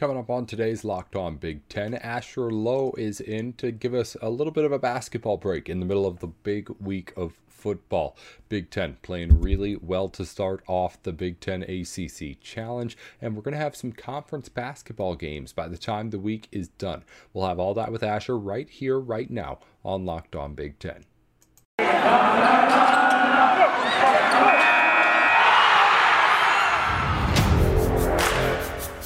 Coming up on today's Locked On Big Ten, Asher Lowe is in to give us a little bit of a basketball break in the middle of the big week of football. Big Ten playing really well to start off the Big Ten ACC Challenge, and we're going to have some conference basketball games by the time the week is done. We'll have all that with Asher right here, right now on Locked On Big Ten.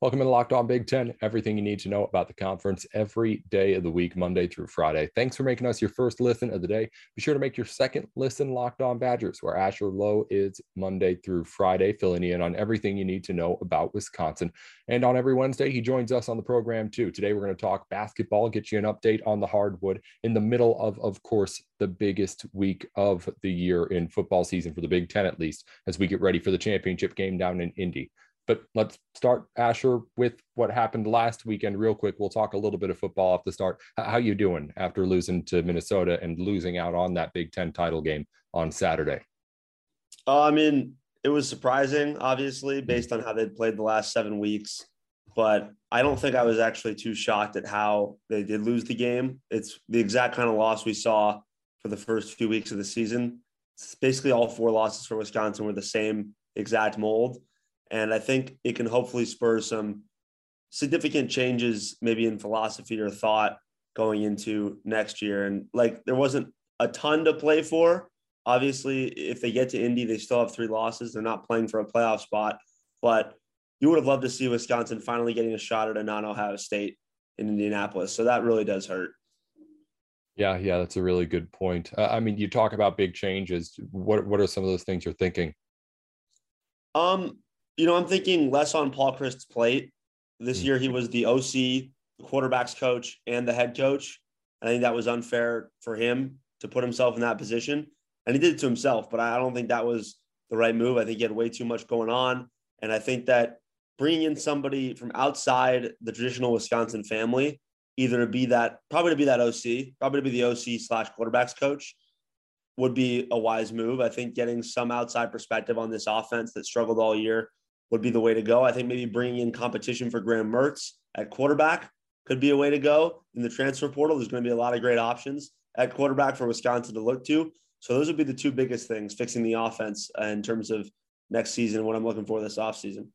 Welcome to Locked On Big Ten. Everything you need to know about the conference every day of the week, Monday through Friday. Thanks for making us your first listen of the day. Be sure to make your second listen Locked On Badgers, where Asher Lowe is Monday through Friday, filling in on everything you need to know about Wisconsin. And on every Wednesday, he joins us on the program too. Today, we're going to talk basketball, get you an update on the hardwood in the middle of, of course, the biggest week of the year in football season for the Big Ten, at least, as we get ready for the championship game down in Indy. But let's start, Asher, with what happened last weekend real quick. We'll talk a little bit of football off the start. How you doing after losing to Minnesota and losing out on that Big Ten title game on Saturday? Uh, I mean, it was surprising, obviously, based on how they'd played the last seven weeks. But I don't think I was actually too shocked at how they did lose the game. It's the exact kind of loss we saw for the first few weeks of the season. It's basically all four losses for Wisconsin were the same exact mold. And I think it can hopefully spur some significant changes, maybe in philosophy or thought going into next year. And like there wasn't a ton to play for. Obviously, if they get to Indy, they still have three losses. They're not playing for a playoff spot, but you would have loved to see Wisconsin finally getting a shot at a non Ohio State in Indianapolis. So that really does hurt. Yeah, yeah, that's a really good point. Uh, I mean, you talk about big changes. What what are some of those things you're thinking? Um, you know, I'm thinking less on Paul Chryst's plate. This hmm. year, he was the OC, the quarterbacks coach, and the head coach. I think that was unfair for him to put himself in that position. And he did it to himself, but I don't think that was the right move. I think he had way too much going on. And I think that bringing in somebody from outside the traditional Wisconsin family, either to be that, probably to be that OC, probably to be the OC slash quarterbacks coach, would be a wise move. I think getting some outside perspective on this offense that struggled all year would be the way to go. I think maybe bringing in competition for Graham Mertz at quarterback could be a way to go in the transfer portal. There's going to be a lot of great options at quarterback for Wisconsin to look to. So those would be the two biggest things fixing the offense in terms of next season, what I'm looking for this offseason.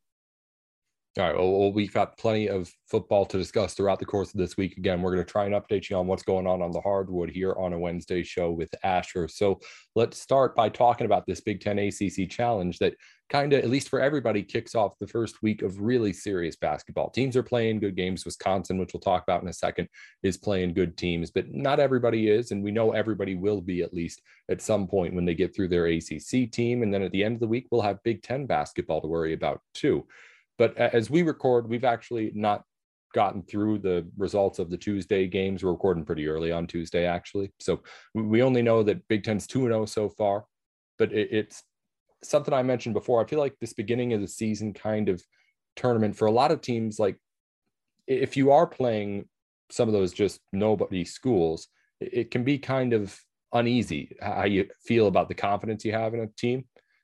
All right. Well, we've got plenty of football to discuss throughout the course of this week. Again, we're going to try and update you on what's going on on the hardwood here on a Wednesday show with Asher. So let's start by talking about this Big Ten ACC challenge that kind of, at least for everybody, kicks off the first week of really serious basketball. Teams are playing good games. Wisconsin, which we'll talk about in a second, is playing good teams, but not everybody is. And we know everybody will be at least at some point when they get through their ACC team. And then at the end of the week, we'll have Big Ten basketball to worry about too. But as we record, we've actually not gotten through the results of the Tuesday games. We're recording pretty early on Tuesday, actually. So we only know that Big Ten's 2 0 so far, but it's something I mentioned before. I feel like this beginning of the season kind of tournament for a lot of teams, like if you are playing some of those just nobody schools, it can be kind of uneasy how you feel about the confidence you have in a team.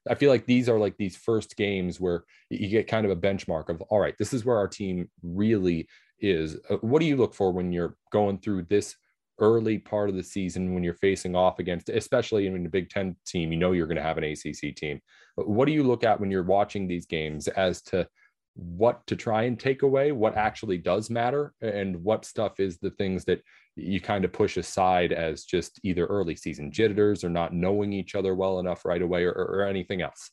I feel like these are like these first games where you get kind of a benchmark of, all right, this is where our team really is. Uh, what do you look for when you're going through this early part of the season when you're facing off against, especially in the Big Ten team? You know you're going to have an ACC team. What do you look at when you're watching these games as to what to try and take away, what actually does matter, and what stuff is the things that you kind of push aside as just either early season jitters or not knowing each other well enough right away or, or anything else?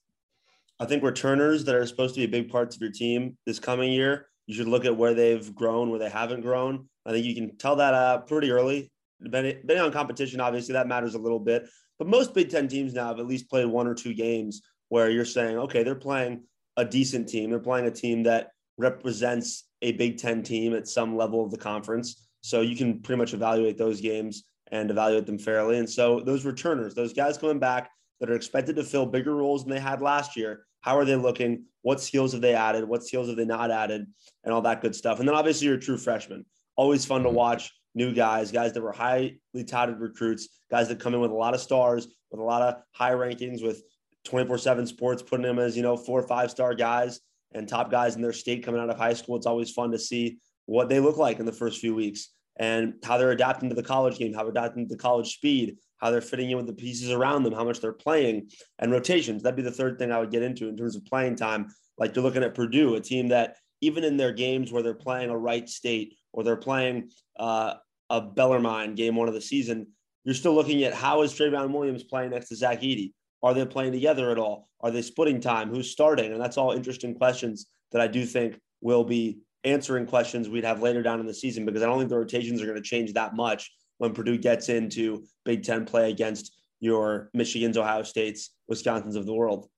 I think returners that are supposed to be big parts of your team this coming year, you should look at where they've grown, where they haven't grown. I think you can tell that uh, pretty early. Depending, depending on competition, obviously that matters a little bit. But most Big Ten teams now have at least played one or two games where you're saying, okay, they're playing a decent team. They're playing a team that represents a Big Ten team at some level of the conference. So you can pretty much evaluate those games and evaluate them fairly. And so those returners, those guys coming back that are expected to fill bigger roles than they had last year, How are they looking? What skills have they added? What skills have they not added? And all that good stuff. And then obviously you're a true freshman. Always fun to mm-hmm. watch new guys, guys that were highly touted recruits, guys that come in with a lot of stars, with a lot of high rankings, with 24 7 sports putting them as, you know, four or five star guys and top guys in their state coming out of high school. It's always fun to see what they look like in the first few weeks and how they're adapting to the college game, how they're adapting to college speed, how they're fitting in with the pieces around them, how much they're playing, and rotations. That'd be the third thing I would get into in terms of playing time. Like you're looking at Purdue, a team that even in their games where they're playing a Wright State or they're playing uh, a Bellarmine game one of the season, you're still looking at how is Trevion Williams playing next to Zach Edey? Are they playing together at all? Are they splitting time? Who's starting? And that's all interesting questions that I do think will be answering questions we'd have later down in the season because I don't think the rotations are going to change that much when Purdue gets into Big Ten play against your Michigan's, Ohio States, Wisconsin's of the world.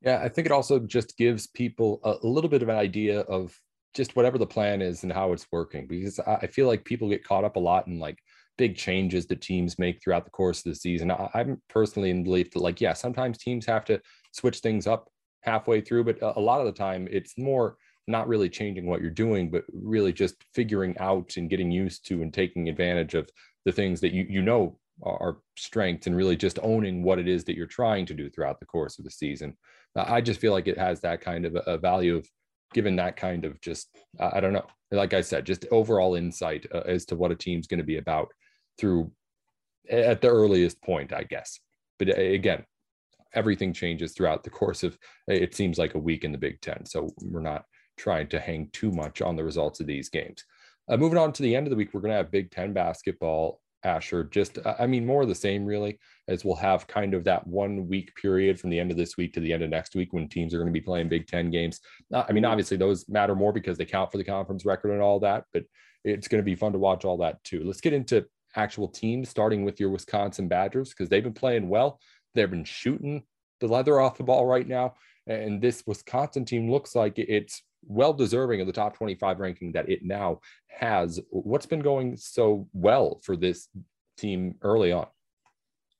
Yeah, I think it also just gives people a, little bit of an idea of just whatever the plan is and how it's working because I feel like people get caught up a lot in like big changes that teams make throughout the course of the season. I, am personally in belief that like, yeah, sometimes teams have to switch things up halfway through, but a lot of the time it's more not really changing what you're doing, but really just figuring out and getting used to and taking advantage of the things that you you know are strengths and really just owning what it is that you're trying to do throughout the course of the season. I just feel like it has that kind of a value of given that kind of just I don't know, like I said, just overall insight uh, as to what a team's going to be about through at the earliest point, I guess. But again, everything changes throughout the course of it seems like a week in the Big Ten. So we're not trying to hang too much on the results of these games. Uh, moving on to the end of the week, we're going to have Big Ten basketball. Asher, just I mean, more of the same, really, as we'll have kind of that one week period from the end of this week to the end of next week when teams are going to be playing Big Ten games. Uh, I mean, obviously, those matter more because they count for the conference record and all that, but it's going to be fun to watch all that too. Let's get into actual teams, starting with your Wisconsin Badgers, because they've been playing well. They've been shooting the leather off the ball right now. And this Wisconsin team looks like it's well deserving of the top 25 ranking that it now has. What's been going so well for this team early on?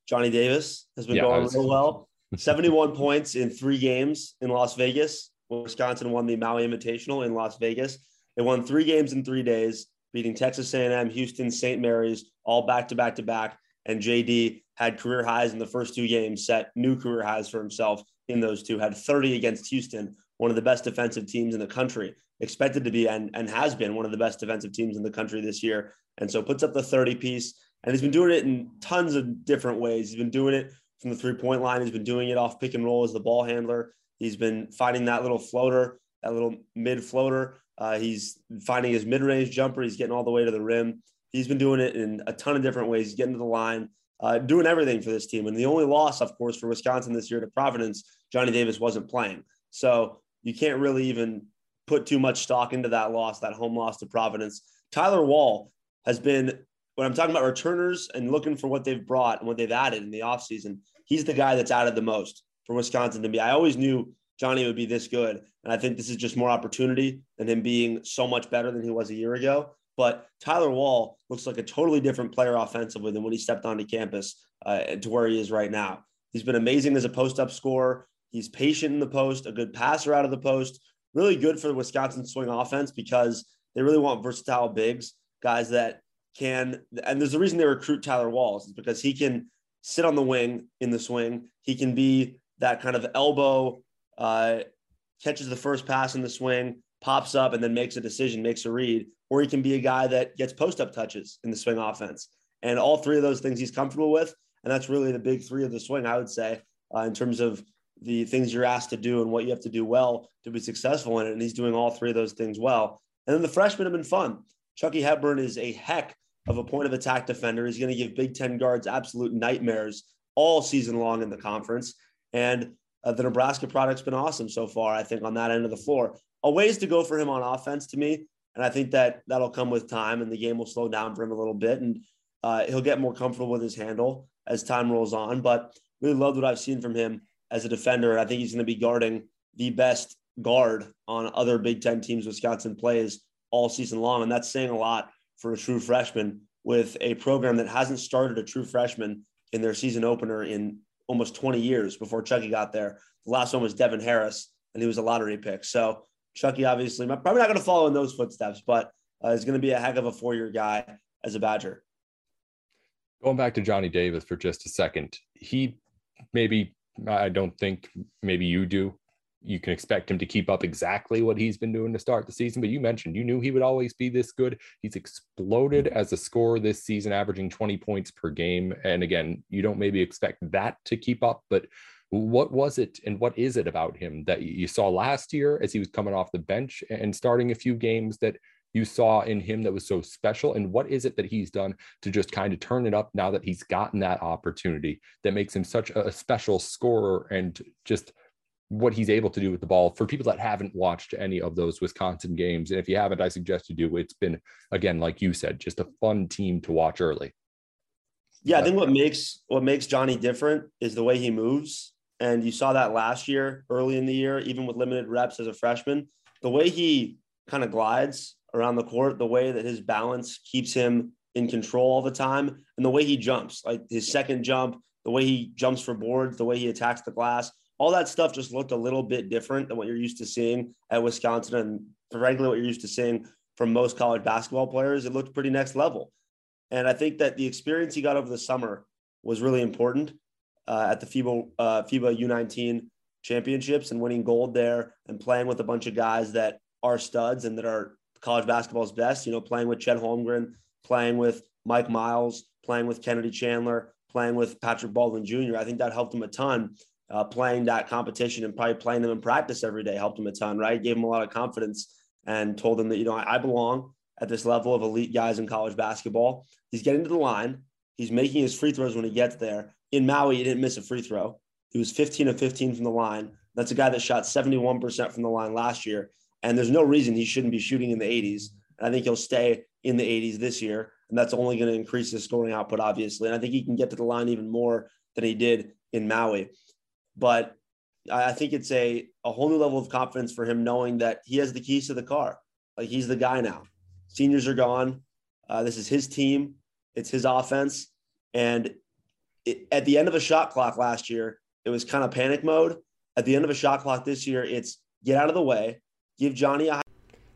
Johnny Davis has been yeah, going was... real well. 71 points in three games in Las Vegas. Wisconsin won the Maui Invitational in Las Vegas. They won three games in three days, beating Texas A&M, Houston, St. Mary's, all back to back to back. And JD had career highs in the first two games, set new career highs for himself in those two. Had 30 against Houston, one of the best defensive teams in the country, expected to be and, and has been one of the best defensive teams in the country this year. And so puts up the 30 piece. And he's been doing it in tons of different ways. He's been doing it from the three point line. He's been doing it off pick and roll as the ball handler. He's been finding that little floater, that little mid floater. Uh, he's finding his mid range jumper. He's getting all the way to the rim. He's been doing it in a ton of different ways. He's getting to the line, uh, doing everything for this team. And the only loss, of course, for Wisconsin this year to Providence, Johnny Davis wasn't playing. So you can't really even put too much stock into that loss, that home loss to Providence. Tyler Wahl has been, when I'm talking about returners and looking for what they've brought and what they've added in the offseason, he's the guy that's added the most for Wisconsin to me. I always knew Johnny would be this good. And I think this is just more opportunity than him being so much better than he was a year ago. But Tyler Wahl looks like a totally different player offensively than when he stepped onto campus uh, to where he is right now. He's been amazing as a post up scorer. He's patient in the post, a good passer out of the post. Really good for the Wisconsin swing offense because they really want versatile bigs, guys that can. And there's a reason they recruit Tyler Wahls is because he can sit on the wing in the swing. He can be that kind of elbow, uh, catches the first pass in the swing, pops up, and then makes a decision, makes a read. Or he can be a guy that gets post up touches in the swing offense. And all three of those things he's comfortable with. And that's really the big three of the swing, I would say, uh, in terms of the things you're asked to do and what you have to do well to be successful in it. And he's doing all three of those things well. And then the freshmen have been fun. Chucky Hepburn is a heck of a point of attack defender. He's going to give Big Ten guards absolute nightmares all season long in the conference. And uh, the Nebraska product's been awesome so far, I think, on that end of the floor. A ways to go for him on offense to me. And I think that that'll come with time and the game will slow down for him a little bit. And uh, he'll get more comfortable with his handle as time rolls on. But really loved what I've seen from him as a defender. I think he's going to be guarding the best guard on other Big Ten teams Wisconsin plays all season long. And that's saying a lot for a true freshman with a program that hasn't started a true freshman in their season opener in almost 20 years before Chucky got there. The last one was Devin Harris, and he was a lottery pick. So Chucky obviously probably not going to follow in those footsteps, but uh, is going to be a heck of a four year guy as a Badger. Going back to Johnny Davis for just a second, he maybe, I don't think maybe you do. You can expect him to keep up exactly what he's been doing to start the season, but you mentioned you knew he would always be this good. He's exploded as a scorer this season, averaging 20 points per game. And again, you don't maybe expect that to keep up, but what was it and what is it about him that you saw last year as he was coming off the bench and starting a few games that you saw in him that was so special? And what is it that he's done to just kind of turn it up now that he's gotten that opportunity that makes him such a special scorer and just what he's able to do with the ball for people that haven't watched any of those Wisconsin games. And if you haven't, I suggest you do. It's been, again, like you said, just a fun team to watch early. Yeah, I think what makes what makes Johnny different is the way he moves. And you saw that last year, early in the year, even with limited reps as a freshman. The way he kind of glides around the court, the way that his balance keeps him in control all the time, and the way he jumps, like his second jump, the way he jumps for boards, the way he attacks the glass, all that stuff just looked a little bit different than what you're used to seeing at Wisconsin and frankly what you're used to seeing from most college basketball players. It looked pretty next level. And I think that the experience he got over the summer was really important uh, at the FIBA, uh, FIBA U19 championships and winning gold there and playing with a bunch of guys that are studs and that are college basketball's best, you know, playing with Chet Holmgren, playing with Mike Miles, playing with Kennedy Chandler, playing with Patrick Baldwin Jr. I think that helped him a ton. Uh, playing that competition and probably playing them in practice every day helped him a ton, right? Gave him a lot of confidence and told him that, you know, I, I belong at this level of elite guys in college basketball. He's getting to the line. He's making his free throws when he gets there. In Maui, he didn't miss a free throw. He was 15 of 15 from the line. That's a guy that shot 71% from the line last year. And there's no reason he shouldn't be shooting in the 80s. And I think he'll stay in the 80s this year. And that's only going to increase his scoring output, obviously. And I think he can get to the line even more than he did in Maui. But I think it's a, a whole new level of confidence for him knowing that he has the keys to the car. Like he's the guy now. Seniors are gone. Uh, this is his team, it's his offense. And it, at the end of a shot clock last year, it was kind of panic mode. At the end of a shot clock this year, it's get out of the way, Give Johnny a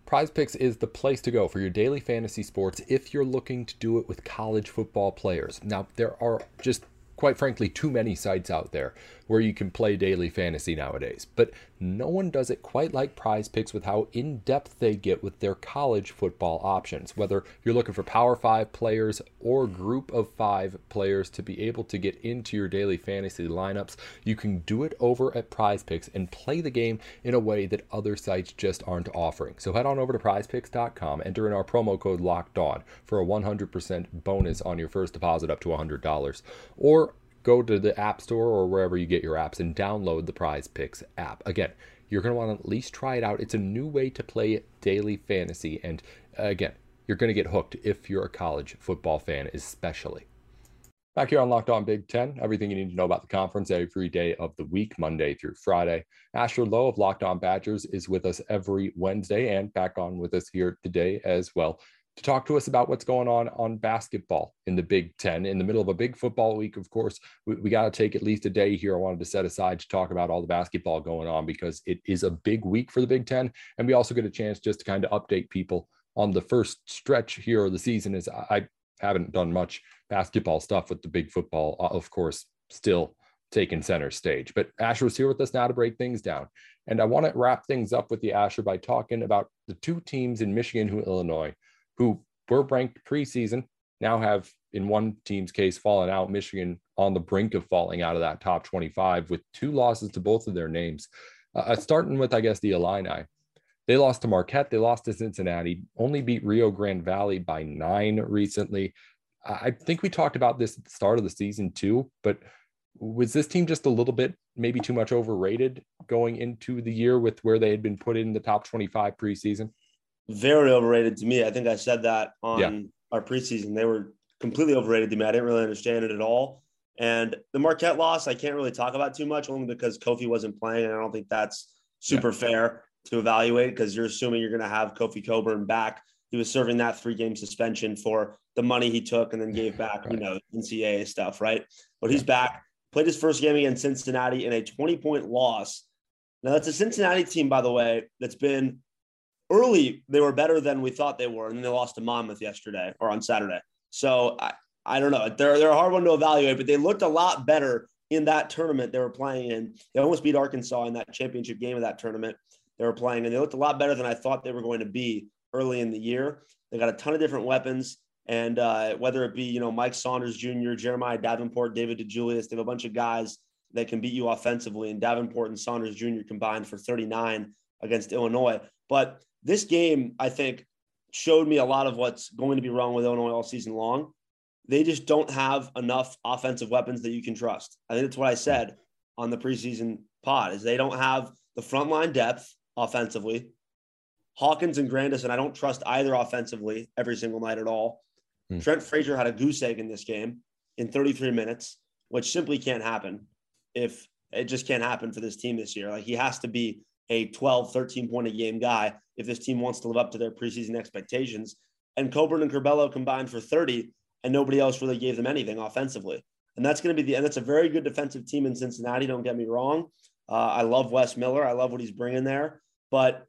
Prize Picks is the place to go for your daily fantasy sports if you're looking to do it with college football players. Now, there are just quite frankly, too many sites out there where you can play daily fantasy nowadays. But no one does it quite like Prize Picks with how in depth they get with their college football options. Whether you're looking for Power Five players or group of five players to be able to get into your daily fantasy lineups, you can do it over at Prize Picks and play the game in a way that other sites just aren't offering. So head on over to prizepicks.com, enter in our promo code locked on for a 100% bonus on your first deposit up to $100. Or go to the App Store or wherever you get your apps and download the Prize Picks app. Again, you're going to want to at least try it out. It's a new way to play daily fantasy. And uh, again, you're going to get hooked if you're a college football fan, especially. Back here on Locked On Big Ten, everything you need to know about the conference every day of the week, Monday through Friday. Asher Lowe of Locked On Badgers is with us every Wednesday and back on with us here today as well to talk to us about what's going on on basketball in the Big Ten. In the middle of a big football week, of course, we, we got to take at least a day here. I wanted to set aside to talk about all the basketball going on because it is a big week for the Big Ten. And we also get a chance just to kind of update people on the first stretch here of the season. Is I haven't done much basketball stuff with the big football, uh, of course, still taking center stage. But Asher was here with us now to break things down. And I want to wrap things up with the Asher by talking about the two teams in Michigan who Illinois who were ranked preseason, now have, in one team's case, fallen out. Michigan on the brink of falling out of that top 25 with two losses to both of their names. Uh, uh, starting with, I guess, the Illini. They lost to Marquette. They lost to Cincinnati. Only beat Rio Grande Valley by nine recently. I think we talked about this at the start of the season too, but was this team just a little bit maybe too much overrated going into the year with where they had been put in the top 25 preseason? Very overrated to me. I think I said that on yeah. our preseason. They were completely overrated to me. I didn't really understand it at all. And the Marquette loss, I can't really talk about too much, only because Kofi wasn't playing. And I don't think that's super yeah. fair to evaluate because you're assuming you're going to have Kofi Cockburn back. He was serving that three game suspension for the money he took and then gave back, right. you know, NCAA stuff, right? But he's back. played his first game against Cincinnati in a 20 point loss. Now, that's a Cincinnati team, by the way, that's been early. They were better than we thought they were, and then they lost to Monmouth yesterday or on Saturday. So I, I don't know. They're, they're a hard one to evaluate, but they looked a lot better in that tournament they were playing in. They almost beat Arkansas in that championship game of that tournament they were playing, and they looked a lot better than I thought they were going to be early in the year. They got a ton of different weapons. And uh, whether it be, you know, Mike Saunders Jr., Jeremiah Davenport, David DeJulius, they have a bunch of guys that can beat you offensively. And Davenport and Saunders Jr. combined for 39 against Illinois. But this game, I think, showed me a lot of what's going to be wrong with Illinois all season long. They just don't have enough offensive weapons that you can trust. I think that's what I said on the preseason pod is they don't have the frontline depth offensively. Hawkins and Grandison, I don't trust either offensively every single night at all. Hmm. Trent Frazier had a goose egg in this game in 33 minutes, which simply can't happen if it just can't happen for this team this year. Like he has to be a 12, 13 point a game guy if this team wants to live up to their preseason expectations. And Cockburn and Curbelo combined for 30, and nobody else really gave them anything offensively. And that's going to be the, and that's a very good defensive team in Cincinnati. Don't get me wrong. Uh, I love Wes Miller. I love what he's bringing there, but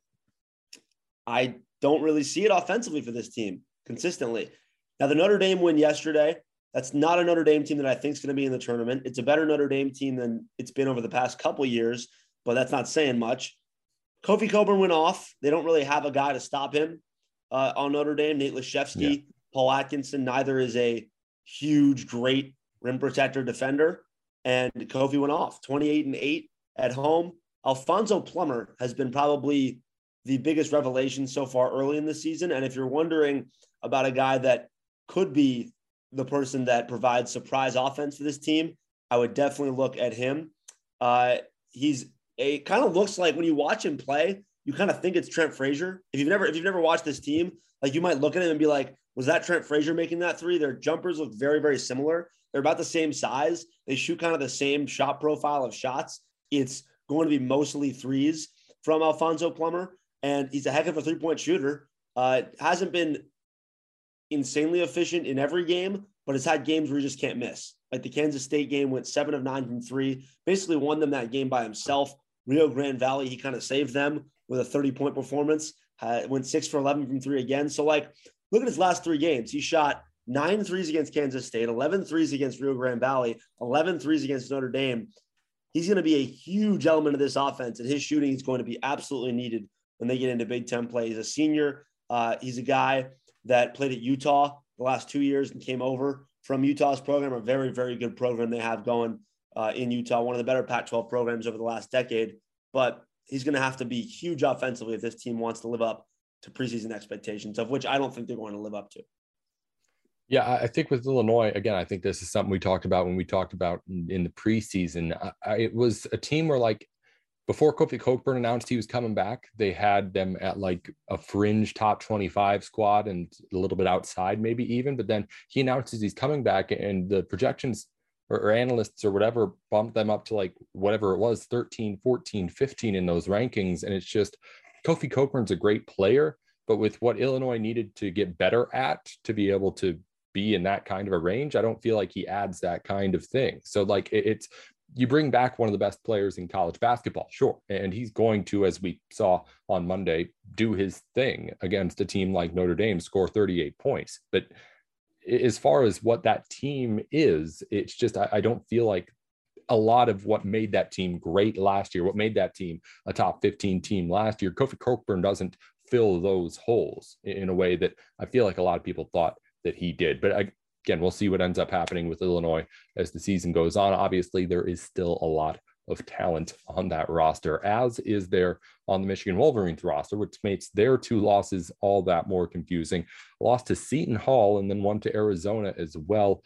I don't really see it offensively for this team consistently. Now, the Notre Dame win yesterday, that's not a Notre Dame team that I think is going to be in the tournament. It's a better Notre Dame team than it's been over the past couple years, but that's not saying much. Kofi Cockburn went off. They don't really have a guy to stop him uh, on Notre Dame. Nate Laszewski, yeah. Paul Atkinson, neither is a huge, great rim protector defender. And Kofi went off 28 and 8 at home. Alfonso Plummer has been probably the biggest revelation so far early in the season. And if you're wondering about a guy that could be the person that provides surprise offense for this team, I would definitely look at him. Uh, he's a kind of looks like when you watch him play, you kind of think it's Trent Frazier. If you've never if you've never watched this team, like you might look at him and be like, was that Trent Frazier making that three? Their jumpers look very very similar. They're about the same size. They shoot kind of the same shot profile of shots. It's going to be mostly threes from Alfonso Plummer, and he's a heck of a three point shooter. Uh, hasn't been insanely efficient in every game, but has had games where he just can't miss. Like the Kansas State game went seven of nine from three, basically won them that game by himself. Rio Grande Valley, he kind of saved them with a 30 point performance. Uh, went six for 11 from three again. So, like, look at his last three games. He shot nine threes against Kansas State, 11 threes against Rio Grande Valley, 11 threes against Notre Dame. He's going to be a huge element of this offense, and his shooting is going to be absolutely needed when they get into Big Ten play. He's a senior. Uh, he's a guy that played at Utah the last two years and came over from Utah's program, a very, very good program they have going uh, in Utah, one of the better Pac 12 programs over the last decade. But he's going to have to be huge offensively if this team wants to live up to preseason expectations, of which I don't think they're going to live up to. Yeah, I think with Illinois, again, I think this is something we talked about when we talked about in the preseason. I, it was a team where, like, before Kofi Cockburn announced he was coming back, they had them at like a fringe top 25 squad and a little bit outside, maybe even. But then he announces he's coming back, and the projections or, or, analysts or whatever bumped them up to like whatever it was 13, 14, 15 in those rankings. And it's just Kofi Cockburn's a great player, but with what Illinois needed to get better at to be able to be in that kind of a range, I don't feel like he adds that kind of thing. So like it, it's you bring back one of the best players in college basketball, sure. And he's going to, as we saw on Monday, do his thing against a team like Notre Dame, score 38 points. But as far as what that team is, it's just, I, I don't feel like a lot of what made that team great last year, what made that team a top 15 team last year, Kofi Cockburn doesn't fill those holes in a way that I feel like a lot of people thought that he did. But again, we'll see what ends up happening with Illinois as the season goes on. Obviously, there is still a lot of talent on that roster, as is there on the Michigan Wolverines roster, which makes their two losses all that more confusing. Lost to Seton Hall and then one to Arizona as well.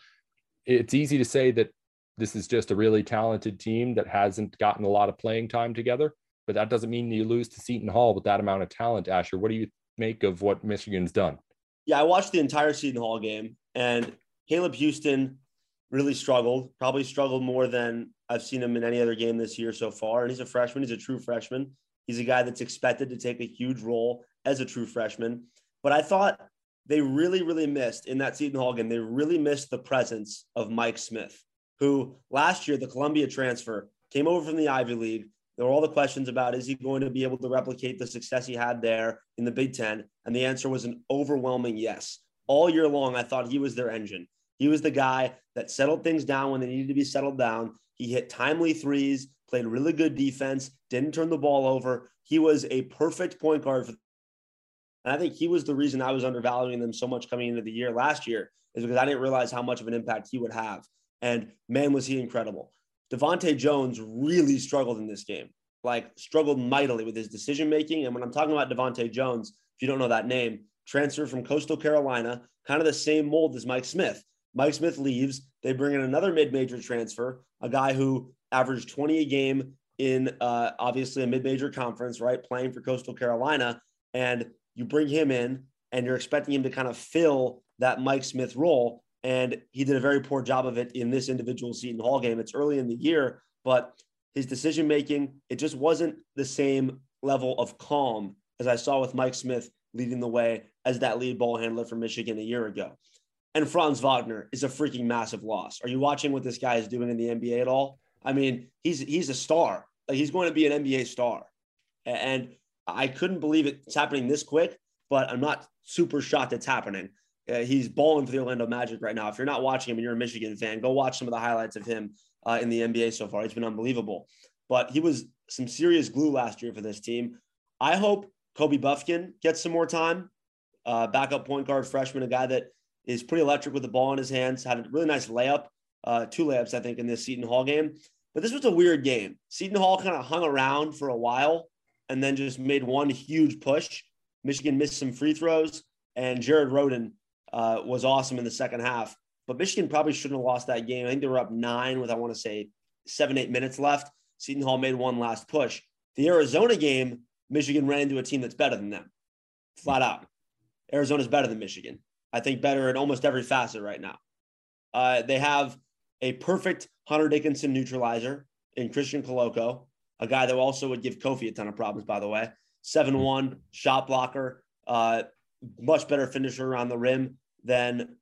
It's easy to say that this is just a really talented team that hasn't gotten a lot of playing time together, but that doesn't mean you lose to Seton Hall with that amount of talent, Asher. What do you make of what Michigan's done? Yeah, I watched the entire Seton Hall game, and Caleb Houston really struggled, probably struggled more than I've seen him in any other game this year so far. And he's a freshman, he's a true freshman. He's a guy that's expected to take a huge role as a true freshman. But I thought they really, really missed in that Seton Hall game, they really missed the presence of Mike Smith, who last year, the Columbia transfer, came over from the Ivy League. There were all the questions about is he going to be able to replicate the success he had there in the Big Ten? And the answer was an overwhelming yes. All year long, I thought he was their engine. He was the guy that settled things down when they needed to be settled down. He hit timely threes, played really good defense, didn't turn the ball over. He was a perfect point guard for. And I think he was the reason I was undervaluing them so much coming into the year last year, is because I didn't realize how much of an impact he would have. And man, was he incredible. DeVante' Jones really struggled in this game, like struggled mightily with his decision making. And when I'm talking about DeVante' Jones, if you don't know that name, transfer from Coastal Carolina, kind of the same mold as Mike Smith. Mike Smith leaves. They bring in another mid-major transfer, a guy who averaged 20 a game in uh, obviously a mid-major conference, right? Playing for Coastal Carolina, and you bring him in, and you're expecting him to kind of fill that Mike Smith role, and he did a very poor job of it in this individual Seton Hall game. It's early in the year, but his decision making it just wasn't the same level of calm as I saw with Mike Smith leading the way as that lead ball handler for Michigan a year ago. And Franz Wagner is a freaking massive loss. Are you watching what this guy is doing in the NBA at all? I mean, he's he's a star. Like he's going to be an NBA star. And I couldn't believe it's happening this quick, but I'm not super shocked it's happening. Uh, he's balling for the Orlando Magic right now. If you're not watching him and you're a Michigan fan, go watch some of the highlights of him uh, in the NBA so far. It's been unbelievable. But he was some serious glue last year for this team. I hope Kobe Bufkin gets some more time. Uh, backup point guard freshman, a guy that is pretty electric with the ball in his hands. Had a really nice layup, uh, two layups, I think, in this Seton Hall game. But this was a weird game. Seton Hall kind of hung around for a while and then just made one huge push. Michigan missed some free throws, and Jared Rhoden uh, was awesome in the second half. But Michigan probably shouldn't have lost that game. I think they were up nine with, I want to say, seven, eight minutes left. Seton Hall made one last push. The Arizona game, Michigan ran into a team that's better than them, flat out. Arizona's better than Michigan. I think better in almost every facet right now. Uh, they have a perfect Hunter Dickinson neutralizer in Christian Koloko, a guy that also would give Kofi a ton of problems, by the way. 7 1 shot blocker, uh, much better finisher around the rim than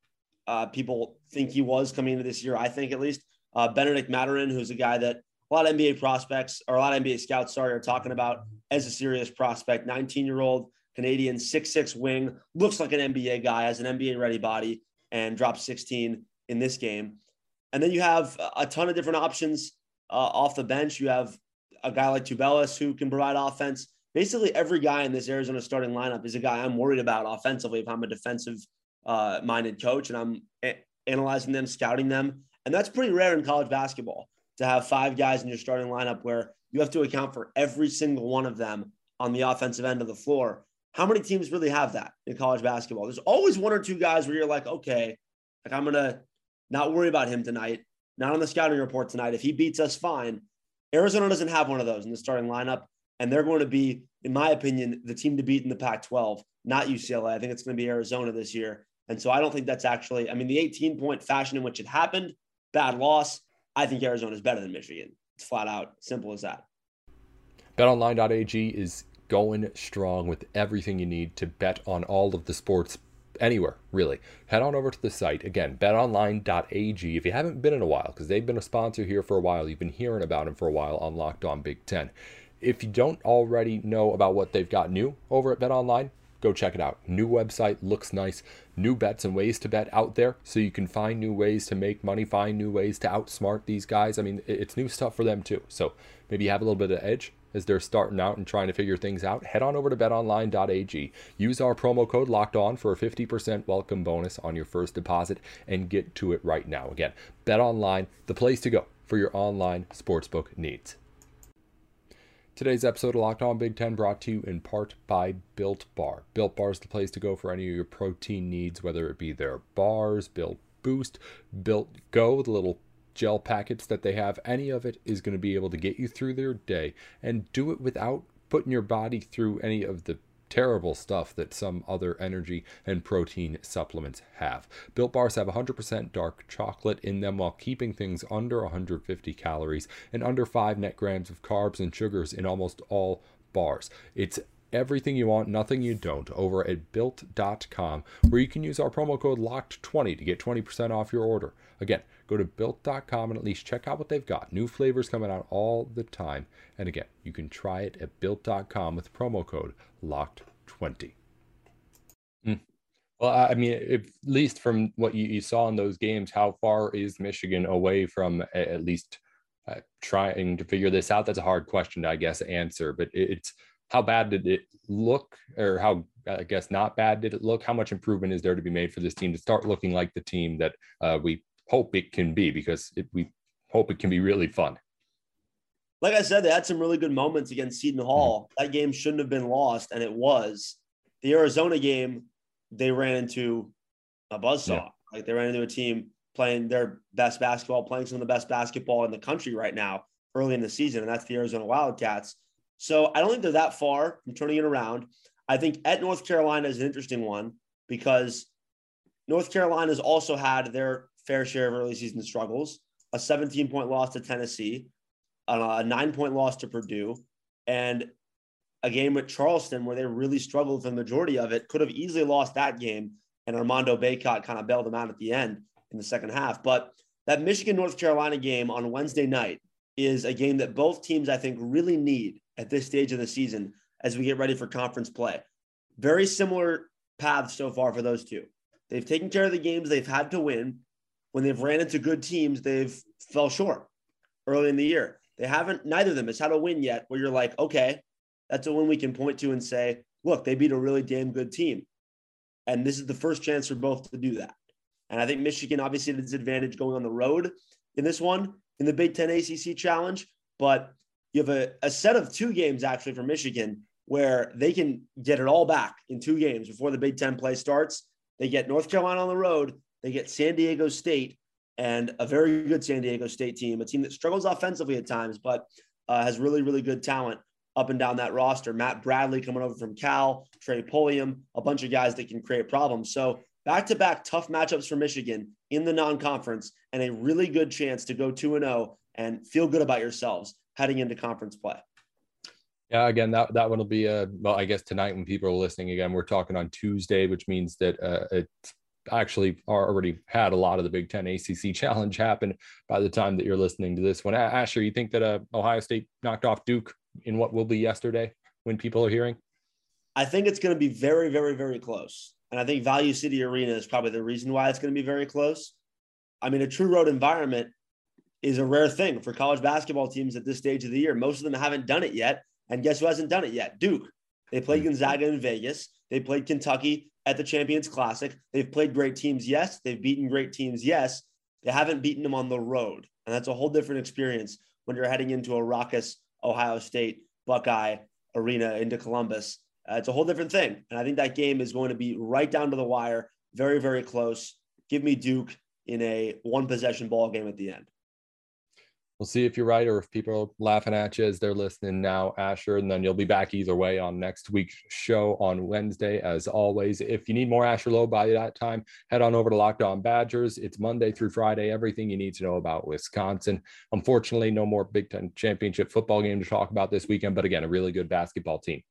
uh, people think he was coming into this year, I think at least. Uh, Bennedict Mathurin, who's a guy that a lot of NBA prospects or a lot of NBA scouts, sorry, are talking about as a serious prospect. 19 year old Canadian, six-six wing, looks like an NBA guy, has an NBA ready body, and drops 16 in this game. And then you have a ton of different options uh, off the bench. You have a guy like Tubelis who can provide offense. Basically, every guy in this Arizona starting lineup is a guy I'm worried about offensively if I'm a defensive uh, minded coach and I'm a- analyzing them, scouting them. And that's pretty rare in college basketball to have five guys in your starting lineup where you have to account for every single one of them on the offensive end of the floor. How many teams really have that in college basketball? There's always one or two guys where you're like, okay, like I'm gonna not worry about him tonight, not on the scouting report tonight. If he beats us, fine. Arizona doesn't have one of those in the starting lineup, and they're going to be, in my opinion, the team to beat in the Pac-12, not UCLA. I think it's going to be Arizona this year, and so I don't think that's actually. I mean, the 18 point fashion in which it happened, bad loss. I think Arizona is better than Michigan. It's flat out simple as that. BetOnline.ag is going strong with everything you need to bet on all of the sports anywhere really. Head on over to the site. Again betonline.ag if you haven't been in a while because they've been a sponsor here for a while. You've been hearing about them for a while on locked on big 10 if you don't already know about what they've got new over at betonline go check it out. New website looks nice. New bets and ways to bet out there so you can find new ways to make money find new ways to outsmart these guys. I mean it's new stuff for them too. So maybe you have a little bit of edge as they're starting out and trying to figure things out, head on over to betonline.ag. Use our promo code locked on for a 50% welcome bonus on your first deposit and get to it right now. Again, betonline, the place to go for your online sportsbook needs. Today's episode of Locked On Big Ten brought to you in part by Built Bar. Built Bar is the place to go for any of your protein needs, whether it be their bars, Built Boost, Built Go, the little gel packets that they have, any of it is going to be able to get you through their day and do it without putting your body through any of the terrible stuff that some other energy and protein supplements have. Built bars have 100% dark chocolate in them while keeping things under 150 calories and under 5 net grams of carbs and sugars in almost all bars. It's everything you want, nothing you don't over at built.com, where you can use our promo code LOCKED20 to get 20% off your order. Again, go to built.com and at least check out what they've got. New flavors coming out all the time. And again, you can try it at built.com with promo code LOCKED20. Mm. Well, I mean, at least from what you, you, saw in those games, how far is Michigan away from at least uh, trying to figure this out? That's a hard question, to, I guess, answer. But it's how bad did it look, or how I guess not bad did it look? How much improvement is there to be made for this team to start looking like the team that uh, we hope it can be? Because it, we hope it can be really fun. Like I said, they had some really good moments against Seton Hall. Mm-hmm. That game shouldn't have been lost, and it was. The Arizona game, they ran into a buzzsaw. Yeah. Like they ran into a team playing their best basketball, playing some of the best basketball in the country right now early in the season, and that's the Arizona Wildcats. So I don't think they're that far from turning it around. I think at North Carolina is an interesting one because North Carolina has also had their fair share of early season struggles a 17 point loss to Tennessee, uh, a nine point loss to Purdue, and a game with Charleston where they really struggled for the majority of it. Could have easily lost that game, and Armando Bacot kind of bailed them out at the end in the second half. But that Michigan North Carolina game on Wednesday night is a game that both teams, I think, really need at this stage of the season as we get ready for conference play. Very similar paths so far for those two. They've taken care of the games they've had to win. When they've ran into good teams, they've fell short early in the year. They haven't, neither of them has had a win yet where you're like, okay, that's a win we can point to and say, look, they beat a really damn good team. And this is the first chance for both to do that. And I think Michigan obviously has advantage going on the road in this one in the Big Ten ACC Challenge. But you have a, a set of two games actually for Michigan where they can get it all back in two games before the Big Ten play starts. They get North Carolina on the road, they get San Diego State, and a very good San Diego State team, a team that struggles offensively at times, but uh, has really, really good talent up and down that roster. Matt Bradley coming over from Cal, Trey Pulliam, a bunch of guys that can create problems. So back to back tough matchups for Michigan in the non conference and a really good chance to go 2 0 and feel good about yourselves heading into conference play. Yeah, again, that that one will be uh well, I guess tonight when people are listening again, we're talking on Tuesday, which means that uh, it's actually already had a lot of the Big Ten ACC challenge happen by the time that you're listening to this one. Asher, you think that uh, Ohio State knocked off Duke in what will be yesterday when people are hearing? I think it's going to be very, very, very close. And I think Value City Arena is probably the reason why it's going to be very close. I mean, a true road environment is a rare thing for college basketball teams at this stage of the year. Most of them haven't done it yet. And guess who hasn't done it yet? Duke. They played hmm. Gonzaga in Vegas. They played Kentucky at the Champions Classic. They've played great teams, yes. They've beaten great teams, yes. They haven't beaten them on the road. And that's a whole different experience when you're heading into a raucous Ohio State Buckeye arena into Columbus. Uh, it's a whole different thing. And I think that game is going to be right down to the wire, very, very close. Give me Duke in a one possession ball game at the end. We'll see if you're right or if people are laughing at you as they're listening now, Asher. And then you'll be back either way on next week's show on Wednesday. As always, if you need more Asher Lowe by that time, head on over to Locked On Badgers. It's Monday through Friday, everything you need to know about Wisconsin. Unfortunately, no more Big Ten championship football game to talk about this weekend, but again, a really good basketball team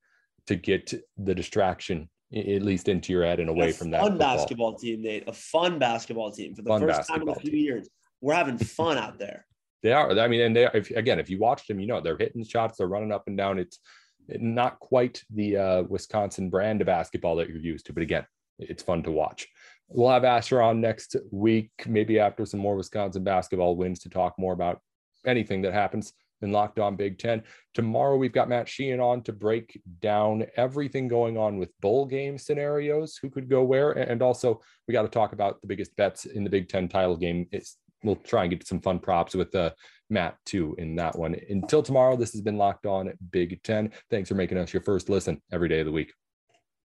to get the distraction at least into your head and away from that. Fun football. basketball team, Nate. A fun basketball team for the fun first time in a few team. years. We're having fun out there. They are. I mean, and they if, again, if you watch them, you know they're hitting shots, they're running up and down. It's not quite the uh, Wisconsin brand of basketball that you're used to, but again, it's fun to watch. We'll have Asher on next week, maybe after some more Wisconsin basketball wins to talk more about anything that happens in Locked On Big Ten. Tomorrow, we've got Matt Sheehan on to break down everything going on with bowl game scenarios, who could go where, and also we got to talk about the biggest bets in the Big Ten title game. It's we'll try and get some fun props with uh, Matt too in that one. Until tomorrow, this has been Locked On Big Ten. Thanks for making us your first listen every day of the week.